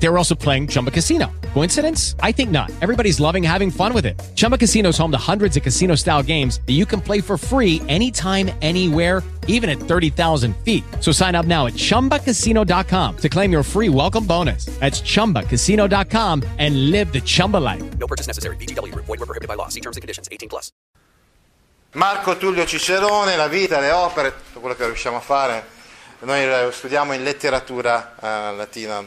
They were also playing Chumba Casino. Coincidence? I think not. Everybody's loving having fun with it. Chumba Casino is home to hundreds of casino style games that you can play for free anytime, anywhere, even at 30,000 feet. So sign up now at chumbacasino.com to claim your free welcome bonus. That's chumbacasino.com and live the Chumba life. No purchase necessary. VGW Group. Void were prohibited by law. See terms and conditions. 18 plus. Marco Tullio Cicerone, la vita, le opere, tutto quello che riusciamo a fare. Noi studiamo in letteratura eh, latina,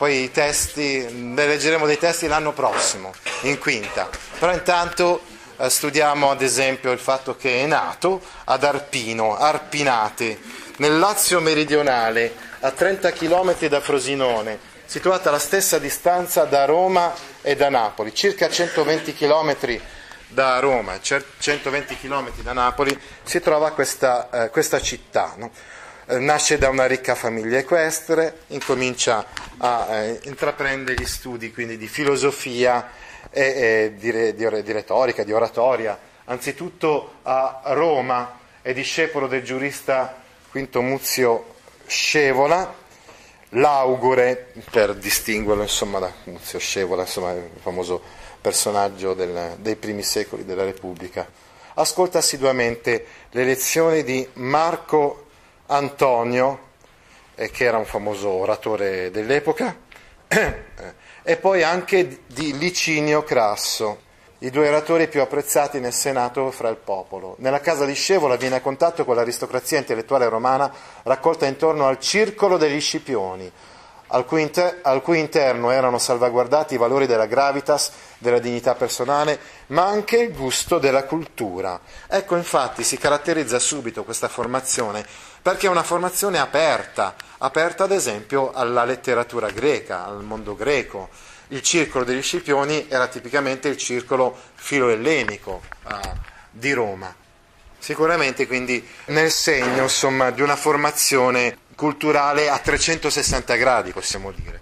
poi i testi, ne leggeremo dei testi l'anno prossimo, in quinta. Però intanto eh, studiamo ad esempio il fatto che è nato ad Arpino, Arpinate, nel Lazio meridionale, a 30 km da Frosinone, situata alla stessa distanza da Roma e da Napoli, circa 120 km da Roma, 120 km da Napoli, si trova questa, eh, questa città. No? Eh, nasce da una ricca famiglia equestre, incomincia a eh, intraprendere gli studi quindi di filosofia e, e di, di, di, retorica, di oratoria, anzitutto a Roma, è discepolo del giurista Quinto Muzio Scevola, l'augure per distinguerlo insomma, da Muzio Scevola, insomma, il famoso personaggio del, dei primi secoli della Repubblica. Ascolta assiduamente le lezioni di Marco Antonio, eh, che era un famoso oratore dell'epoca, e poi anche di Licinio Crasso, i due oratori più apprezzati nel Senato fra il popolo. Nella casa di Scevola viene a contatto con l'aristocrazia intellettuale romana raccolta intorno al circolo degli Scipioni, al cui, inter- al cui, interno erano salvaguardati i valori della gravitas, della dignità personale, ma anche il gusto della cultura. Ecco infatti si caratterizza subito questa formazione perché è una formazione aperta, aperta ad esempio alla letteratura greca, al mondo greco. Il circolo degli Scipioni era tipicamente il circolo filoellenico uh, di Roma. Sicuramente quindi nel segno insomma, di una formazione culturale a 360 gradi, possiamo dire.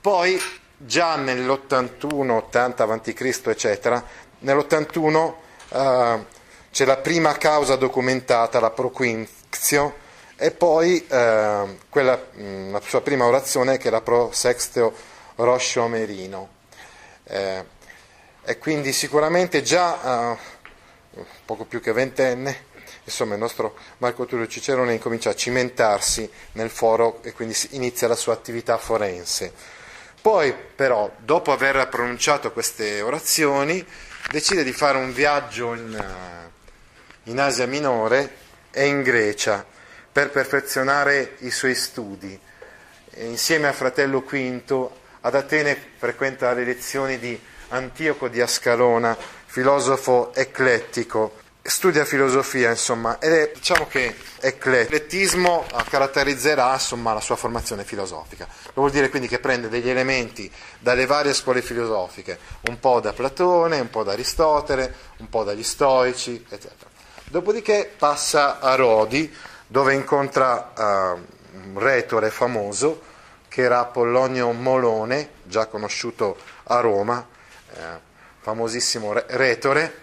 Poi già nell'81, 80 a.C., eccetera, nell'81 uh, c'è la prima causa documentata, la Proquinzio, e poi eh, quella, mh, la sua prima orazione che è la Pro Sexteo Roscio Merino. Eh, e quindi sicuramente già eh, poco più che ventenne, insomma il nostro Marco Tullio Cicerone incomincia a cimentarsi nel foro e quindi inizia la sua attività forense. Poi però, dopo aver pronunciato queste orazioni, decide di fare un viaggio in, eh, in Asia Minore e in Grecia per perfezionare i suoi studi. E insieme a fratello Quinto ad Atene frequenta le lezioni di Antioco di Ascalona, filosofo eclettico. Studia filosofia, insomma, ed è, diciamo che eclettismo caratterizzerà insomma, la sua formazione filosofica. Vuol dire quindi che prende degli elementi dalle varie scuole filosofiche, un po' da Platone, un po' da Aristotele, un po' dagli stoici, eccetera. Dopodiché passa a Rodi, dove incontra uh, un retore famoso che era Apollonio Molone, già conosciuto a Roma, eh, famosissimo re- retore,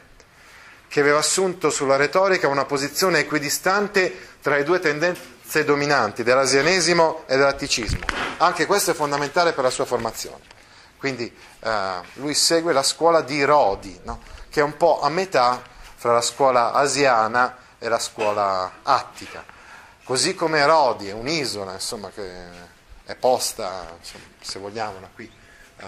che aveva assunto sulla retorica una posizione equidistante tra le due tendenze dominanti dell'asianesimo e dell'atticismo. Anche questo è fondamentale per la sua formazione. Quindi eh, lui segue la scuola di Rodi, no? che è un po' a metà fra la scuola asiana e la scuola attica. Così come Rodi è un'isola, insomma, che è posta, insomma, se vogliamo, qui, uh,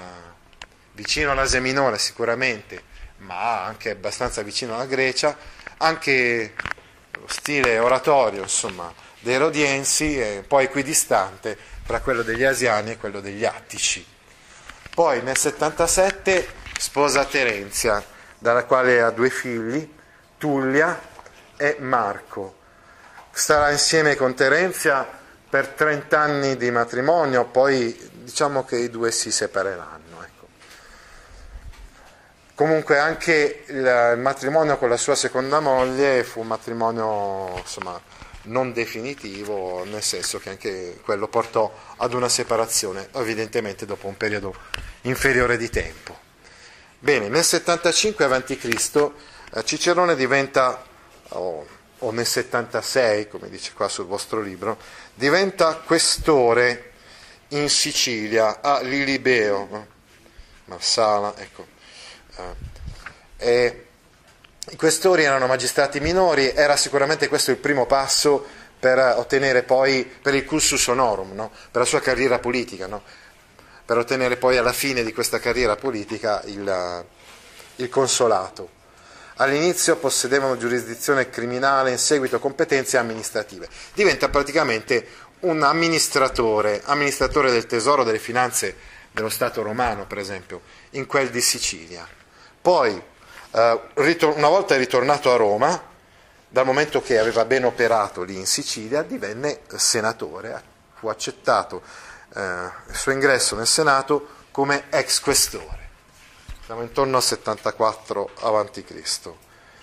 vicino all'Asia Minore sicuramente, ma anche abbastanza vicino alla Grecia, anche lo stile oratorio, insomma, dei rodiensi è poi equidistante tra quello degli asiani e quello degli attici. Poi nel 77 sposa Terenzia, dalla quale ha due figli, Tullia e Marco starà insieme con Terenzia per 30 anni di matrimonio, poi diciamo che i due si separeranno. Comunque anche il, matrimonio con la sua seconda moglie fu un matrimonio insomma, non definitivo, nel senso che anche quello portò ad una separazione, evidentemente dopo un periodo inferiore di tempo. Bene, nel 75 a.C. Eh, Cicerone diventa, oh, o nel 76, come dice qua sul vostro libro, diventa questore in Sicilia, a Lilibeo? Marsala, ecco. Eh, I questori erano magistrati minori, era sicuramente questo il primo passo per ottenere poi, per il cursus honorum, no? per la sua carriera politica, no? per ottenere poi alla fine di questa carriera politica il, il consolato. All'inizio possedevano giurisdizione criminale, in seguito competenze amministrative. Diventa praticamente un amministratore, amministratore del tesoro delle finanze dello Stato romano, per esempio, in quel di Sicilia. Poi, eh, una volta ritornato a Roma, dal momento che aveva ben operato lì in Sicilia, divenne senatore, fu accettato eh, il suo ingresso nel Senato come ex questore. Siamo intorno al 74 a.C.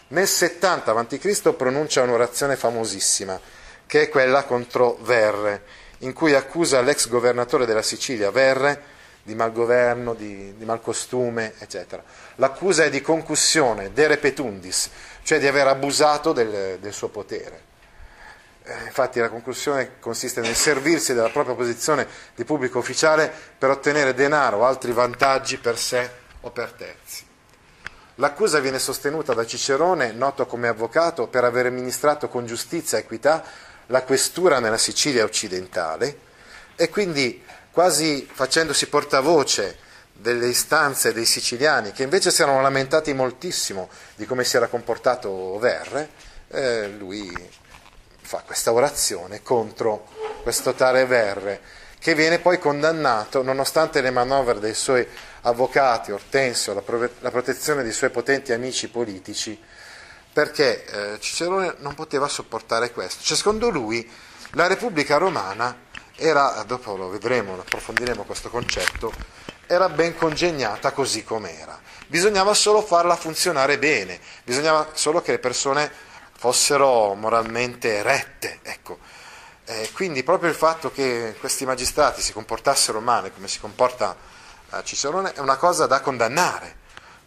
Nel 70 a.C. pronuncia un'orazione famosissima, che è quella contro Verre, in cui accusa l'ex governatore della Sicilia, Verre, di malgoverno, di, di malcostume, eccetera. L'accusa è di concussione, de repetundis, cioè di aver abusato del, del suo potere. Eh, infatti la conclusione consiste nel servirsi della propria posizione di pubblico ufficiale per ottenere denaro o altri vantaggi per sé o per terzi. L'accusa viene sostenuta da Cicerone, noto come avvocato, per aver amministrato con giustizia e equità la questura nella Sicilia occidentale e quindi quasi facendosi portavoce delle istanze dei siciliani, che invece si erano lamentati moltissimo di come si era comportato Verre, eh, lui fa questa orazione contro questo tale Verre, che viene poi condannato, nonostante le manovre dei suoi avvocati, Ortensio, la, pro- la protezione dei suoi potenti amici politici, perché eh, Cicerone non poteva sopportare questo. Cioè, secondo lui la Repubblica Romana era, dopo lo vedremo, approfondiremo questo concetto, era ben congegnata così com'era. Bisognava solo farla funzionare bene, bisognava solo che le persone fossero moralmente rette. Ecco. Eh, quindi proprio il fatto che questi magistrati si comportassero male, come si comporta Cicerone, è una cosa da condannare,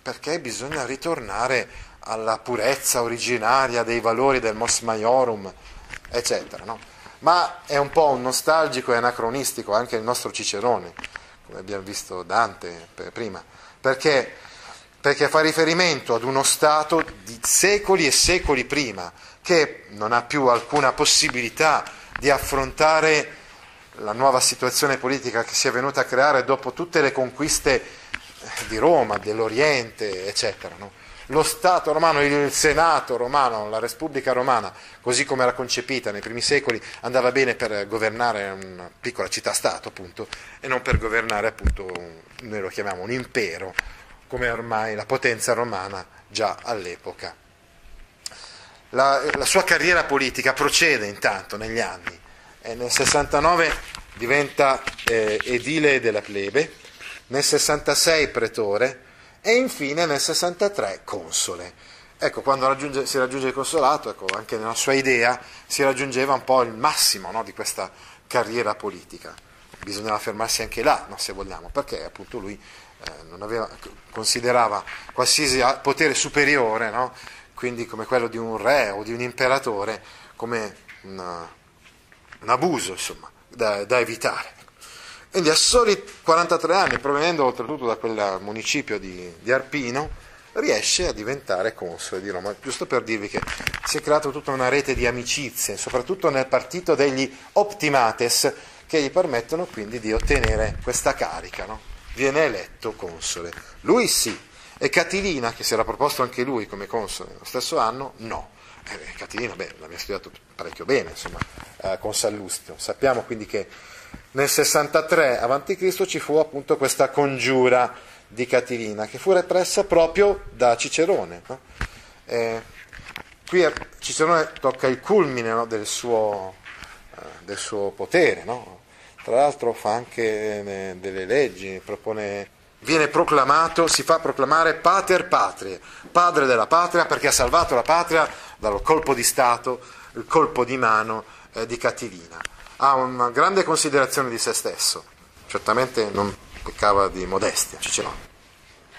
perché bisogna ritornare alla purezza originaria dei valori del mos maiorum, eccetera. No? Ma è un po' un nostalgico e anacronistico anche il nostro Cicerone, come abbiamo visto Dante prima, perché, perché fa riferimento ad uno Stato di secoli e secoli prima, che non ha più alcuna possibilità di affrontare la nuova situazione politica che si è venuta a creare dopo tutte le conquiste di Roma, dell'Oriente, eccetera. No? Lo Stato romano, il Senato romano, la Repubblica romana, così come era concepita nei primi secoli, andava bene per governare una piccola città-stato, appunto, e non per governare, appunto, noi lo chiamiamo un impero, come ormai la potenza romana già all'epoca. La, la sua carriera politica procede intanto negli anni, e nel 69 diventa eh, edile della plebe, nel 66 pretore, e infine nel 63 console. Ecco, quando raggiunge, si raggiunge il consolato, ecco, anche nella sua idea si raggiungeva un po' il massimo no, di questa carriera politica. Bisognava fermarsi anche là, no, se vogliamo, perché appunto lui eh, aveva, considerava qualsiasi potere superiore, no, quindi come quello di un re o di un imperatore, come una, un abuso insomma, da, da evitare. Quindi a soli 43 anni, provenendo oltretutto da quel municipio di, di Arpino, riesce a diventare console di Roma, giusto per dirvi che si è creata tutta una rete di amicizie, soprattutto nel partito degli optimates, che gli permettono quindi di ottenere questa carica. No? Viene eletto console. Lui sì, e Catilina, che si era proposto anche lui come console nello stesso anno, no. Eh, Catilina, beh, l'abbiamo studiato parecchio bene, insomma, eh, con Sallustio. Sappiamo quindi che nel 63 a.C. ci fu appunto questa congiura di Catilina che fu repressa proprio da Cicerone. No? Eh, qui Cicerone tocca il culmine no, del, suo, eh, del, suo, potere, no? tra l'altro fa anche eh, delle leggi, propone, viene proclamato, si fa proclamare pater patrie, padre della patria perché ha salvato la patria dal colpo di Stato, il colpo di mano eh, di Catilina ha una grande considerazione di se stesso, certamente non peccava di modestia, Cicerone.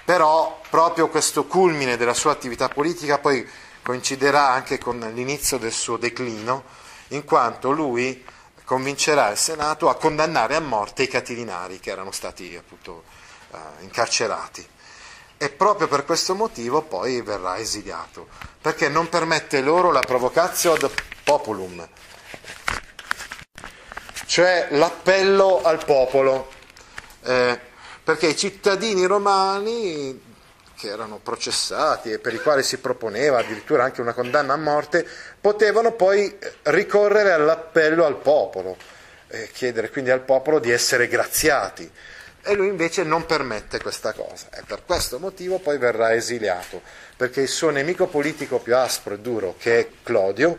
però proprio questo culmine della sua attività politica poi coinciderà anche con l'inizio del suo declino, in quanto lui convincerà il Senato a condannare a morte i catilinari che erano stati appunto eh, incarcerati. E proprio per questo motivo poi verrà esiliato, perché non permette loro la provocatio ad populum, cioè l'appello al popolo, eh, perché i cittadini romani che erano processati e per i quali si proponeva addirittura anche una condanna a morte, potevano poi ricorrere all'appello al popolo, eh, chiedere quindi al popolo di essere graziati. E lui invece non permette questa cosa e per questo motivo poi verrà esiliato, perché il suo nemico politico più aspro e duro, che è Clodio,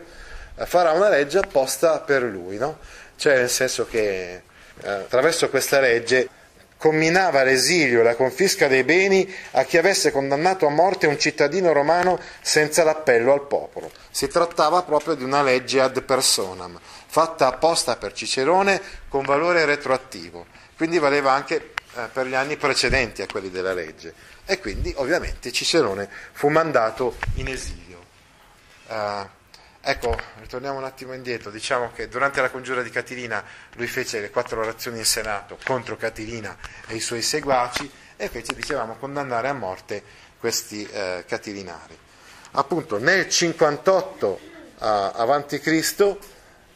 farà una legge apposta per lui, no? Cioè nel senso che eh, attraverso questa legge comminava l'esilio e la confisca dei beni a chi avesse condannato a morte un cittadino romano senza l'appello al popolo. Si trattava proprio di una legge ad personam, fatta apposta per Cicerone con valore retroattivo, quindi valeva anche eh, per gli anni precedenti a quelli della legge. E quindi ovviamente Cicerone fu mandato in esilio. Uh, Ecco, ritorniamo un attimo indietro, diciamo che durante la congiura di Catilina lui fece le quattro orazioni in Senato contro Catilina e i suoi seguaci e fece, dicevamo, condannare a morte questi eh, catilinari. Appunto nel 58 eh, a.C.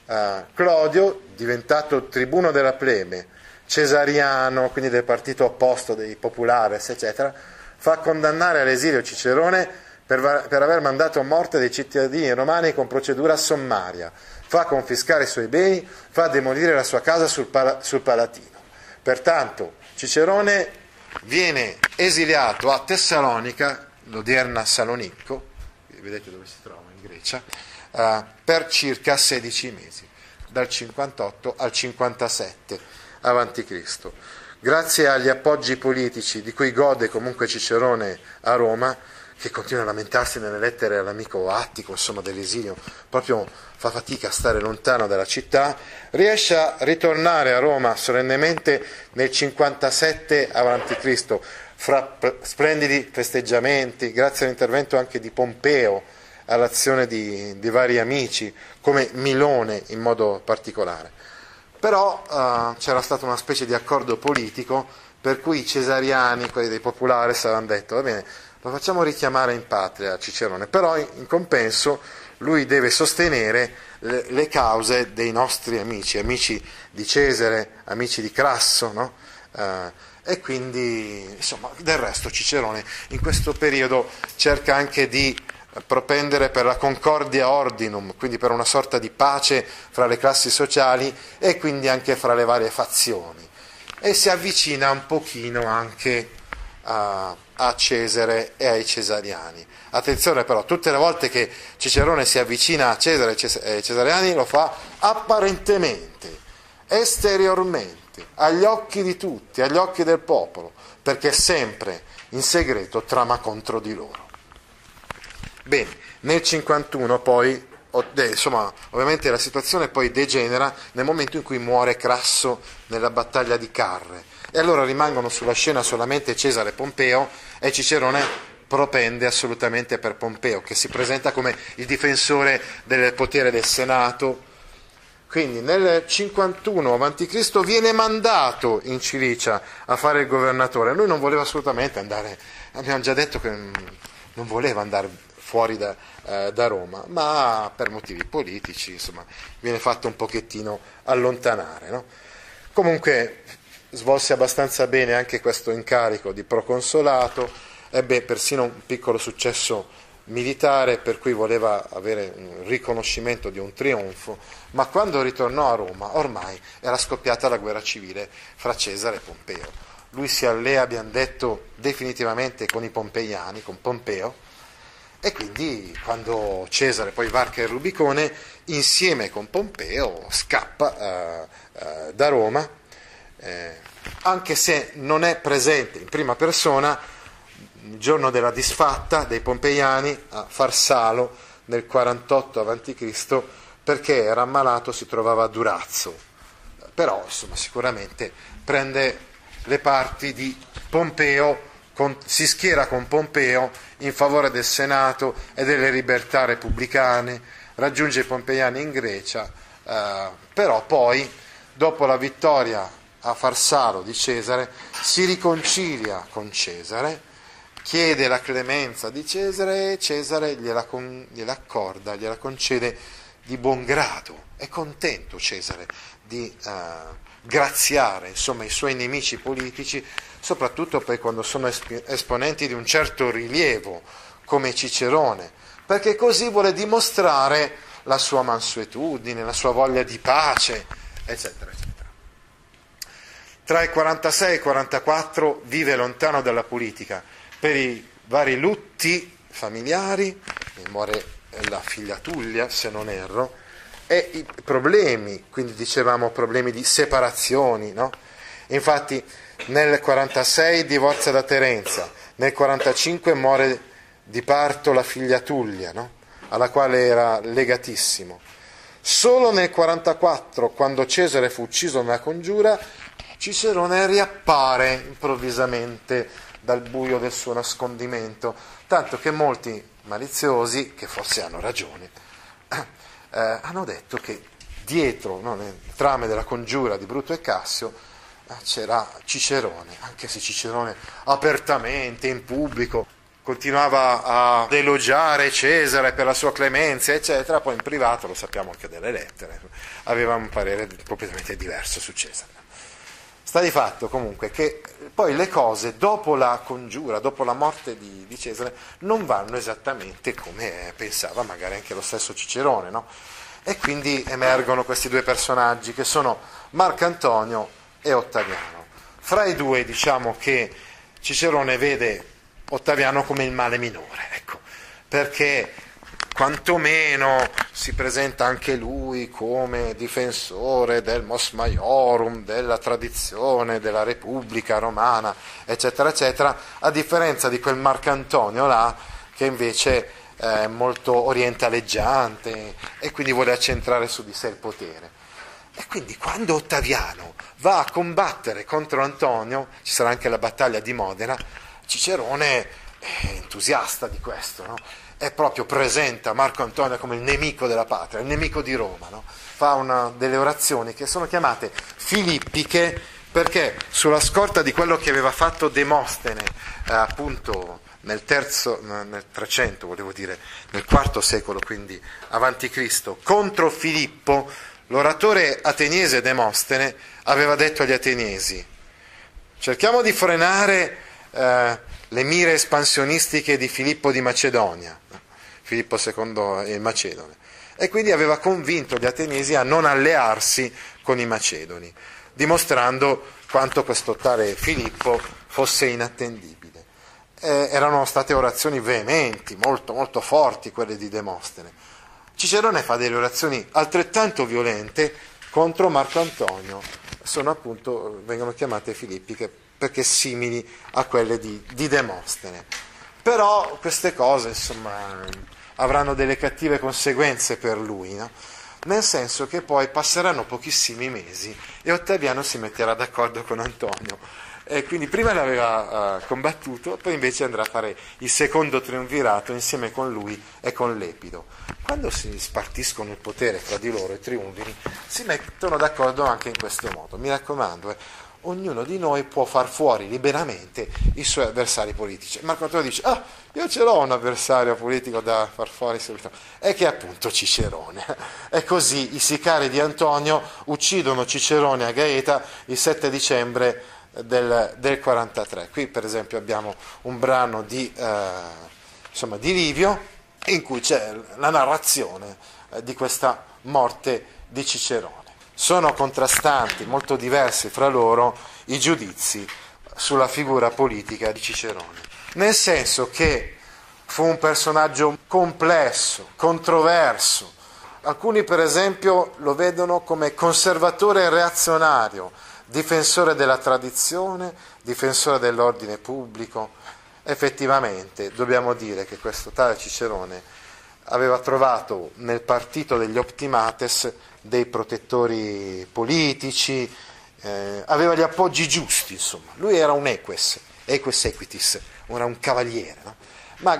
Eh, Clodio, diventato tribuno della plebe, cesariano, quindi del partito opposto dei populares, eccetera, fa condannare all'esilio Cicerone per, per aver mandato a morte dei cittadini romani con procedura sommaria, fa confiscare i suoi beni, fa demolire la sua casa sul, sul Palatino. Pertanto Cicerone viene esiliato a Tessalonica, l'odierna Salonicco, vedete dove si trova in Grecia, uh, per circa 16 mesi, dal 58 al 57 a.C. Grazie agli appoggi politici di cui gode comunque Cicerone a Roma, che continua a lamentarsi nelle lettere all'amico Attico, insomma dell'esilio, proprio fa fatica a stare lontano dalla città, riesce a ritornare a Roma solennemente nel 57 a.C., fra splendidi festeggiamenti, grazie all'intervento anche di Pompeo, all'azione di, di vari amici, come Milone in modo particolare. Però uh, c'era stata una specie di accordo politico per cui i cesariani, quelli dei popolari, avevano detto, va bene, lo facciamo richiamare in patria Cicerone, però in compenso lui deve sostenere le, le cause dei nostri amici, amici di Cesare, amici di Crasso, no? eh, e quindi insomma del resto Cicerone in questo periodo cerca anche di propendere per la concordia ordinum, quindi per una sorta di pace fra le classi sociali e quindi anche fra le varie fazioni e si avvicina un pochino anche a a Cesare e ai cesariani. Attenzione però, tutte le volte che Cicerone si avvicina a Cesare e ai cesariani lo fa apparentemente, esteriormente, agli occhi di tutti, agli occhi del popolo, perché sempre in segreto trama contro di loro. Bene, nel 51 poi, insomma, ovviamente la situazione poi degenera nel momento in cui muore Crasso nella battaglia di Carre e allora rimangono sulla scena solamente Cesare e Pompeo e Cicerone propende assolutamente per Pompeo, che si presenta come il difensore del potere del Senato. Quindi nel 51 a.C. viene mandato in Cilicia a fare il governatore. Lui non voleva assolutamente andare, abbiamo già detto che non voleva andare fuori da, eh, da Roma, ma per motivi politici insomma, viene fatto un pochettino allontanare. No? Comunque svolse abbastanza bene anche questo incarico di proconsolato, ebbe persino un piccolo successo militare per cui voleva avere un riconoscimento di un trionfo, ma quando ritornò a Roma ormai era scoppiata la guerra civile fra Cesare e Pompeo. Lui si allea, abbiamo detto, definitivamente con i pompeiani, con Pompeo, e quindi quando Cesare poi varca il Rubicone, insieme con Pompeo scappa uh, uh, da Roma eh, anche se non è presente in prima persona, il giorno della disfatta dei Pompeiani a Farsalo nel 48 a.C., perché era ammalato, si trovava a Durazzo. Però, insomma, sicuramente prende le parti di Pompeo con, si schiera con Pompeo in favore del Senato e delle libertà repubblicane, raggiunge i pompeiani in Grecia, eh, però poi, dopo la vittoria a Farsalo di Cesare, si riconcilia con Cesare, chiede la clemenza di Cesare e Cesare gliela, con, gliela accorda, gliela concede di buon grado. È contento Cesare di eh, graziare insomma, i suoi nemici politici, soprattutto poi quando sono esponenti di un certo rilievo, come Cicerone, perché così vuole dimostrare la sua mansuetudine, la sua voglia di pace, eccetera, eccetera. Tra il 46 e il 44 vive lontano dalla politica per i vari lutti familiari, muore la figlia Tullia, se non erro, e i problemi, quindi dicevamo problemi di separazioni, no? Infatti nel 46 divorzia da Terenza, nel 45 muore di parto la figlia Tullia, no? alla quale era legatissimo. Solo nel 44, quando Cesare fu ucciso nella congiura, Cicerone riappare improvvisamente dal buio del suo nascondimento, tanto che molti maliziosi, che forse hanno ragione, eh, hanno detto che dietro, no, nel trame della congiura di Bruto e Cassio, eh, c'era Cicerone, anche se Cicerone apertamente, in pubblico, continuava a elogiare Cesare per la sua clemenza, eccetera, poi in privato, lo sappiamo anche dalle lettere, aveva un parere completamente diverso su Cesare. Sta di fatto comunque che poi le cose dopo la congiura, dopo la morte di, di Cesare, non vanno esattamente come pensava magari anche lo stesso Cicerone, no? E quindi emergono questi due personaggi che sono Marco Antonio e Ottaviano. Fra i due diciamo che Cicerone vede Ottaviano come il male minore, ecco, perché quantomeno si presenta anche lui come difensore del mos maiorum, della tradizione, della Repubblica romana, eccetera, eccetera, a differenza di quel Marcantonio là che invece è molto orientaleggiante e quindi vuole accentrare su di sé il potere. E quindi quando Ottaviano va a combattere contro Antonio, ci sarà anche la battaglia di Modena, Cicerone è entusiasta di questo, no? È proprio presenta Marco Antonio come il nemico della patria, il nemico di Roma, no? fa una, delle orazioni che sono chiamate filippiche perché sulla scorta di quello che aveva fatto Demostene eh, appunto nel, terzo, nel 300, volevo dire, nel IV secolo, quindi avanti Cristo, contro Filippo, l'oratore ateniese Demostene aveva detto agli ateniesi, cerchiamo di frenare eh, le mire espansionistiche di Filippo di Macedonia, Filippo II il Macedone, e quindi aveva convinto gli ateniesi a non allearsi con i macedoni, dimostrando quanto questo tale Filippo fosse inattendibile. Eh, erano state orazioni veementi, molto, molto forti quelle di Demostene. Cicerone fa delle orazioni altrettanto violente contro Marco Antonio, sono appunto, vengono chiamate filippiche perché simili a quelle di, di Demostene. Però queste cose, insomma, avranno delle cattive conseguenze per lui, no? nel senso che poi passeranno pochissimi mesi e Ottaviano si metterà d'accordo con Antonio. E quindi prima l'aveva uh, combattuto, poi invece andrà a fare il secondo triunvirato insieme con lui e con Lepido. Quando si spartiscono il potere fra di loro i triunviri, si mettono d'accordo anche in questo modo. Mi raccomando, eh, ognuno di noi può far fuori liberamente i suoi avversari politici. Marco Antonio dice, ah, io ce l'ho un avversario politico da far fuori è che è appunto Cicerone. E così i sicari di Antonio uccidono Cicerone a Gaeta il 7 dicembre del, del 43. Qui per esempio abbiamo un brano di, eh, insomma, di Livio in cui c'è la narrazione eh, di questa morte di Cicerone. Sono contrastanti, molto diversi fra loro, i giudizi sulla figura politica di Cicerone, nel senso che fu un personaggio complesso, controverso. Alcuni per esempio lo vedono come conservatore e reazionario, difensore della tradizione, difensore dell'ordine pubblico. Effettivamente dobbiamo dire che questo tale Cicerone aveva trovato nel partito degli optimates dei protettori politici, eh, aveva gli appoggi giusti, insomma, lui era un eques, equus equitis, era un cavaliere, no? ma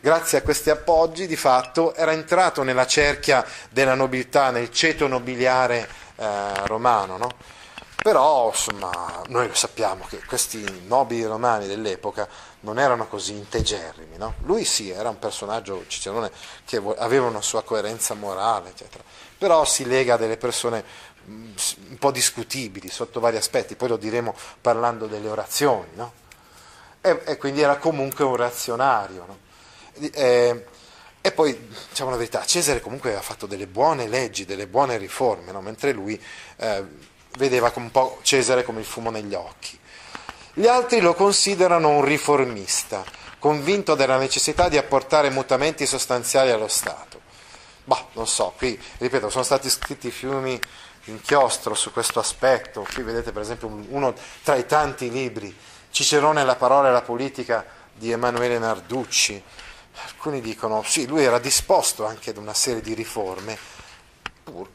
grazie a questi appoggi di fatto era entrato nella cerchia della nobiltà, nel ceto nobiliare eh, romano. No? Però insomma, noi lo sappiamo che questi nobili romani dell'epoca non erano così integerrimi. No? Lui sì, era un personaggio, Cicerone, che aveva una sua coerenza morale, eccetera. però si lega a delle persone un po' discutibili sotto vari aspetti, poi lo diremo parlando delle orazioni, no? e, e, quindi era comunque un reazionario. No? E, e, poi, diciamo la verità, Cesare comunque aveva fatto delle buone leggi, delle buone riforme, mentre lui... Eh, vedeva un po' Cesare come il fumo negli occhi. Gli altri lo considerano un riformista, convinto della necessità di apportare mutamenti sostanziali allo Stato. Bah, non so, qui, ripeto, sono stati scritti fiumi inchiostro su questo aspetto. Qui vedete per esempio uno tra i tanti libri, Cicerone la parola e la politica di Emanuele Narducci. Alcuni dicono sì, lui era disposto anche ad una serie di riforme, pur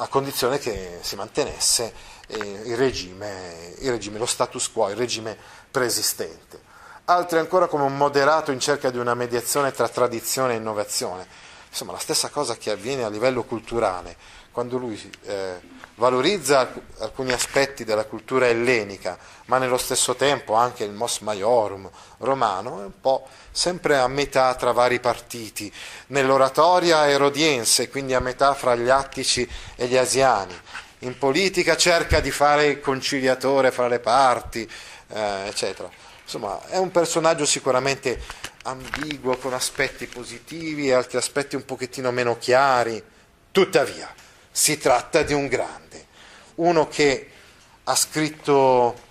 a condizione che si mantenesse il, regime, il regime, lo status quo, il regime preesistente. Altri ancora come un moderato in cerca di una mediazione tra tradizione e innovazione. Insomma, la stessa cosa che avviene a livello culturale, quando lui eh, valorizza alcuni aspetti della cultura ellenica, ma nello stesso tempo anche il mos maiorum romano, è un po' sempre a metà tra vari partiti, nell'oratoria erodiense, quindi a metà fra gli attici e gli asiani. In politica cerca di fare il conciliatore fra le parti, eh, eccetera. Insomma, è un personaggio sicuramente ambiguo, con aspetti positivi e altri aspetti un pochettino meno chiari. Tuttavia, si tratta di un grande, uno che ha scritto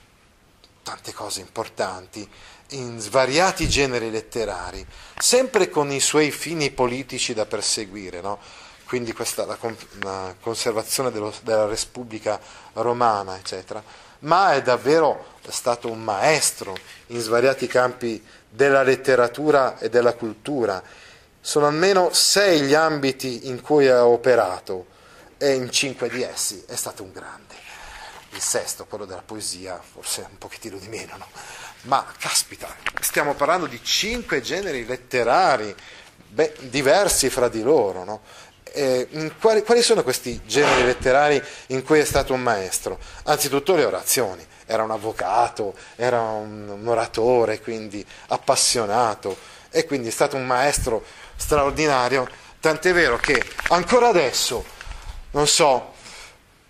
tante cose importanti in svariati generi letterari, sempre con i suoi fini politici da perseguire, no? Quindi questa, la, la conservazione dello, della Repubblica romana, eccetera, ma è davvero stato un maestro in svariati campi della letteratura e della cultura. Sono almeno sei gli ambiti in cui ha operato e in cinque di essi è stato un grande. Il sesto, quello della poesia, forse un pochettino di meno, no? Ma caspita, stiamo parlando di cinque generi letterari beh, diversi fra di loro, no? Quali, quali, sono questi generi letterari in cui è stato un maestro? Anzitutto le orazioni, era un avvocato, era un, un oratore, quindi appassionato. E quindi è stato un maestro straordinario, tant'è vero che ancora adesso non so,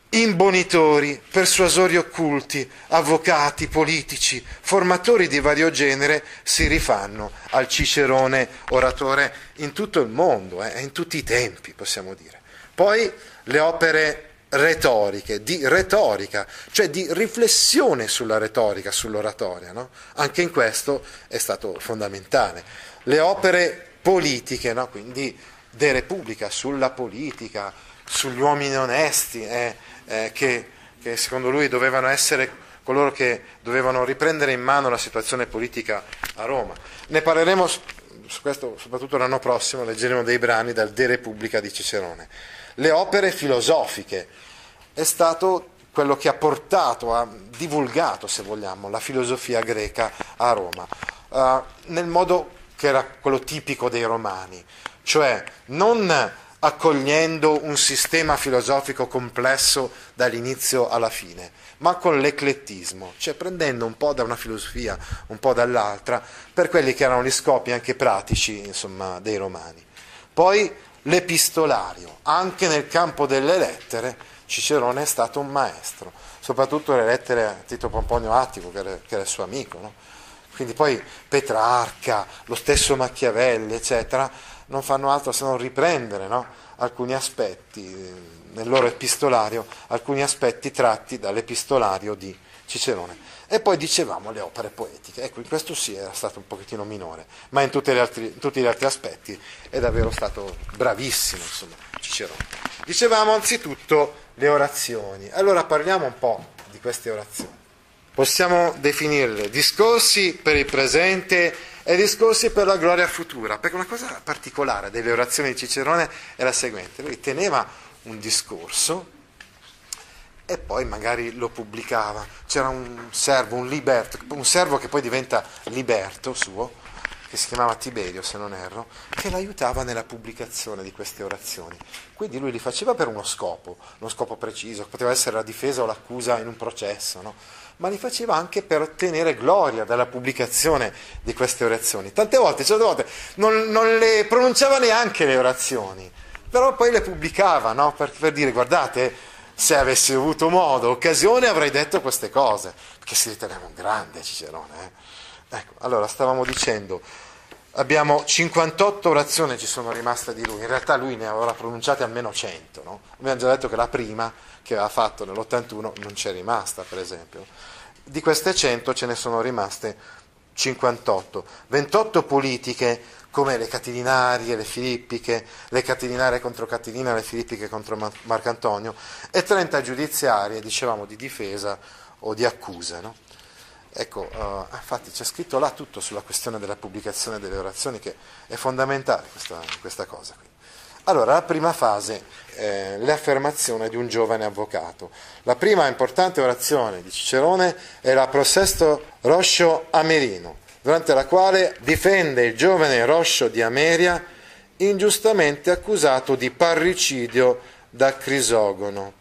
imbonitori, persuasori occulti, avvocati, politici, formatori di vario genere si rifanno al Cicerone oratore in tutto il mondo, eh, in tutti i tempi, possiamo dire. Poi le opere retoriche, di retorica, cioè di riflessione sulla retorica, sull'oratoria, no? anche in questo è stato fondamentale. Le opere politiche, no? quindi De Repubblica, sulla politica, sugli uomini onesti, eh, eh, che, che secondo lui dovevano essere coloro che dovevano riprendere in mano la situazione politica a Roma. Ne parleremo su questo soprattutto l'anno prossimo, leggeremo dei brani dal De Repubblica di Cicerone. Le opere filosofiche è stato quello che ha portato, ha divulgato, se vogliamo, la filosofia greca a Roma, uh, nel modo che era quello tipico dei romani, cioè non accogliendo un sistema filosofico complesso dall'inizio alla fine, ma con l'eclettismo, cioè prendendo un po' da una filosofia, un po' dall'altra, per quelli che erano gli scopi anche pratici insomma, dei romani. Poi l'epistolario, anche nel campo delle lettere, Cicerone è stato un maestro, soprattutto le lettere a Tito Pomponio Attico, che era, che era suo amico. No? Quindi poi Petrarca, lo stesso Machiavelli, eccetera, non fanno altro se non riprendere no? alcuni aspetti nel loro epistolario, alcuni aspetti tratti dall'epistolario di Cicerone. E poi dicevamo le opere poetiche, ecco, in questo sì era stato un pochettino minore, ma in, altri, in tutti gli altri aspetti è davvero stato bravissimo, insomma, Cicerone. Dicevamo anzitutto le orazioni, allora parliamo un po' di queste orazioni. Possiamo definirle discorsi per il presente e discorsi per la gloria futura, perché una cosa particolare delle orazioni di Cicerone è la seguente, lui teneva un discorso e poi magari lo pubblicava. C'era un servo, un liberto, un servo che poi diventa liberto suo, che si chiamava Tiberio se non erro, che l'aiutava nella pubblicazione di queste orazioni. Quindi lui li faceva per uno scopo, uno scopo preciso, poteva essere la difesa o l'accusa in un processo, no? Ma li faceva anche per ottenere gloria dalla pubblicazione di queste orazioni. Tante volte, certe volte, non, non le pronunciava neanche le orazioni, però poi le pubblicava no? per, per dire guardate se avessi avuto modo, occasione, avrei detto queste cose, perché si riteneva un grande Cicerone. Eh? Ecco, allora, stavamo dicendo, abbiamo 58 orazioni ci sono rimaste di lui, in realtà lui ne avrà pronunciate almeno 100, no? Abbiamo già detto che la prima, che aveva fatto nell'81, non c'è rimasta, per esempio. Di queste 100 ce ne sono rimaste 58, 28 politiche, come le catilinarie, le filippiche, le catilinarie contro Catilina, le filippiche contro Marcantonio, e 30 giudiziarie, dicevamo, di difesa o di accuse. No? Ecco, uh, infatti c'è scritto là tutto sulla questione della pubblicazione delle orazioni, che è fondamentale questa, questa cosa qui. Allora, la prima fase, eh, l'affermazione di un giovane avvocato. La prima importante orazione di Cicerone è la Prosesto Roscio Amerino durante la quale difende il giovane Roscio di Ameria, ingiustamente accusato di parricidio da Crisogono.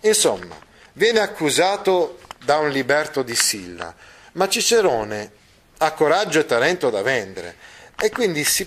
Insomma, viene accusato da un liberto di Silla, ma Cicerone ha coraggio e talento da vendere. E quindi si